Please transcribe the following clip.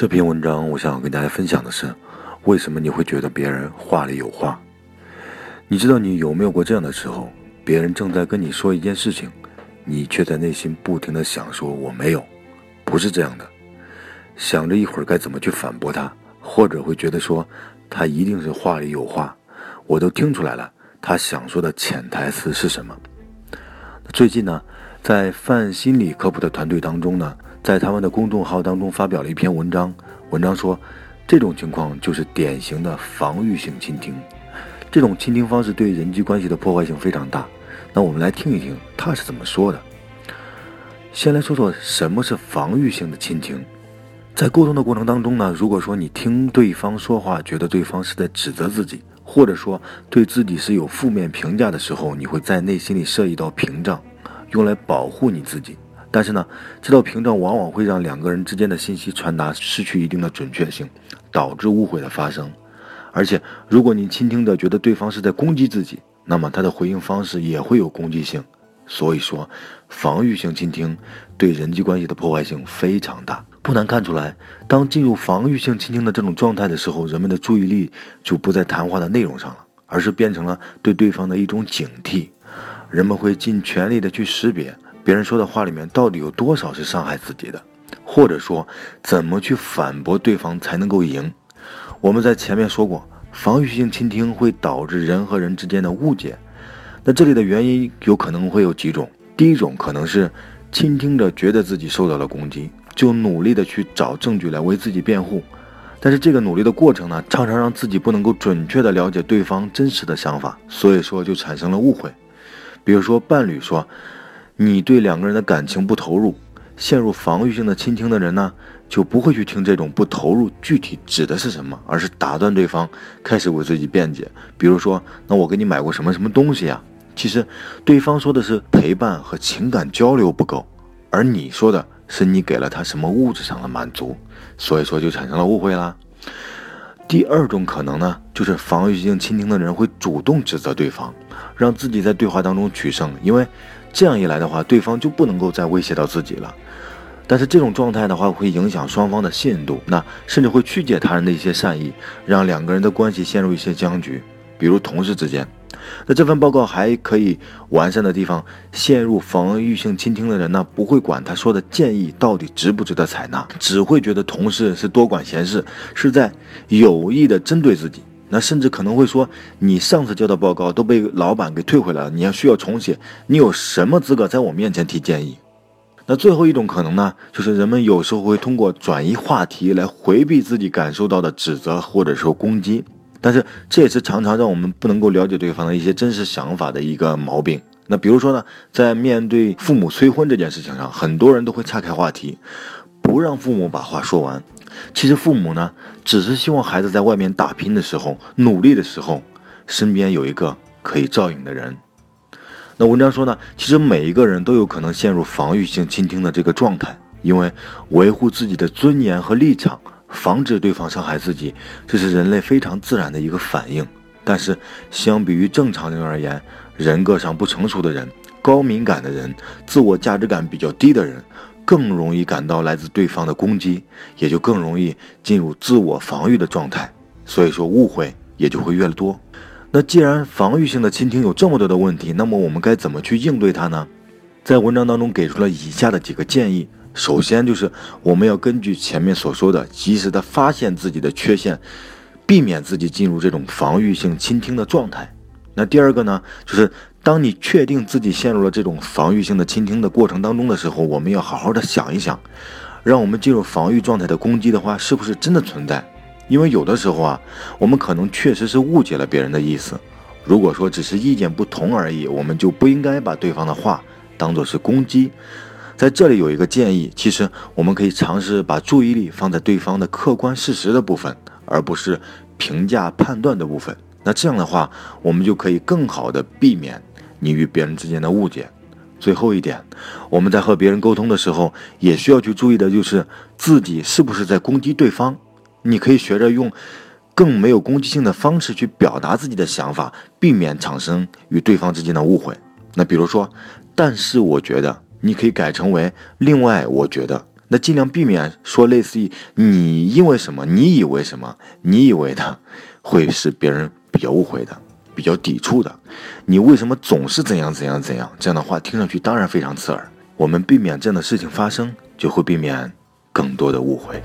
这篇文章我想跟大家分享的是，为什么你会觉得别人话里有话？你知道你有没有过这样的时候，别人正在跟你说一件事情，你却在内心不停的想说我没有，不是这样的，想着一会儿该怎么去反驳他，或者会觉得说他一定是话里有话，我都听出来了，他想说的潜台词是什么？最近呢，在泛心理科普的团队当中呢。在他们的公众号当中发表了一篇文章，文章说，这种情况就是典型的防御性倾听，这种倾听方式对人际关系的破坏性非常大。那我们来听一听他是怎么说的。先来说说什么是防御性的倾听。在沟通的过程当中呢，如果说你听对方说话，觉得对方是在指责自己，或者说对自己是有负面评价的时候，你会在内心里设一道屏障，用来保护你自己。但是呢，这道屏障往往会让两个人之间的信息传达失去一定的准确性，导致误会的发生。而且，如果你倾听的觉得对方是在攻击自己，那么他的回应方式也会有攻击性。所以说，防御性倾听对人际关系的破坏性非常大。不难看出来，当进入防御性倾听的这种状态的时候，人们的注意力就不在谈话的内容上了，而是变成了对对方的一种警惕。人们会尽全力的去识别。别人说的话里面到底有多少是伤害自己的，或者说怎么去反驳对方才能够赢？我们在前面说过，防御性倾听会导致人和人之间的误解。那这里的原因有可能会有几种。第一种可能是倾听者觉得自己受到了攻击，就努力的去找证据来为自己辩护。但是这个努力的过程呢，常常让自己不能够准确的了解对方真实的想法，所以说就产生了误会。比如说伴侣说。你对两个人的感情不投入，陷入防御性的倾听的人呢，就不会去听这种不投入具体指的是什么，而是打断对方，开始为自己辩解。比如说，那我给你买过什么什么东西呀？其实，对方说的是陪伴和情感交流不够，而你说的是你给了他什么物质上的满足，所以说就产生了误会啦。第二种可能呢，就是防御性倾听的人会主动指责对方，让自己在对话当中取胜，因为。这样一来的话，对方就不能够再威胁到自己了。但是这种状态的话，会影响双方的信任度，那甚至会曲解他人的一些善意，让两个人的关系陷入一些僵局。比如同事之间，那这份报告还可以完善的地方，陷入防御性倾听的人呢，不会管他说的建议到底值不值得采纳，只会觉得同事是多管闲事，是在有意的针对自己。那甚至可能会说，你上次交的报告都被老板给退回来了，你要需要重写，你有什么资格在我面前提建议？那最后一种可能呢，就是人们有时候会通过转移话题来回避自己感受到的指责或者说攻击，但是这也是常常让我们不能够了解对方的一些真实想法的一个毛病。那比如说呢，在面对父母催婚这件事情上，很多人都会岔开话题，不让父母把话说完。其实父母呢，只是希望孩子在外面打拼的时候、努力的时候，身边有一个可以照应的人。那文章说呢，其实每一个人都有可能陷入防御性倾听的这个状态，因为维护自己的尊严和立场，防止对方伤害自己，这是人类非常自然的一个反应。但是，相比于正常人而言，人格上不成熟的人、高敏感的人、自我价值感比较低的人。更容易感到来自对方的攻击，也就更容易进入自我防御的状态，所以说误会也就会越多。那既然防御性的倾听有这么多的问题，那么我们该怎么去应对它呢？在文章当中给出了以下的几个建议。首先就是我们要根据前面所说的，及时的发现自己的缺陷，避免自己进入这种防御性倾听的状态。那第二个呢，就是。当你确定自己陷入了这种防御性的倾听的过程当中的时候，我们要好好的想一想，让我们进入防御状态的攻击的话，是不是真的存在？因为有的时候啊，我们可能确实是误解了别人的意思。如果说只是意见不同而已，我们就不应该把对方的话当做是攻击。在这里有一个建议，其实我们可以尝试把注意力放在对方的客观事实的部分，而不是评价判断的部分。那这样的话，我们就可以更好的避免。你与别人之间的误解。最后一点，我们在和别人沟通的时候，也需要去注意的就是自己是不是在攻击对方。你可以学着用更没有攻击性的方式去表达自己的想法，避免产生与对方之间的误会。那比如说，但是我觉得，你可以改成为另外我觉得，那尽量避免说类似于“你因为什么”“你以为什么”“你以为的”，会是别人比较误会的、比较抵触的。你为什么总是怎样怎样怎样？这样的话听上去当然非常刺耳。我们避免这样的事情发生，就会避免更多的误会。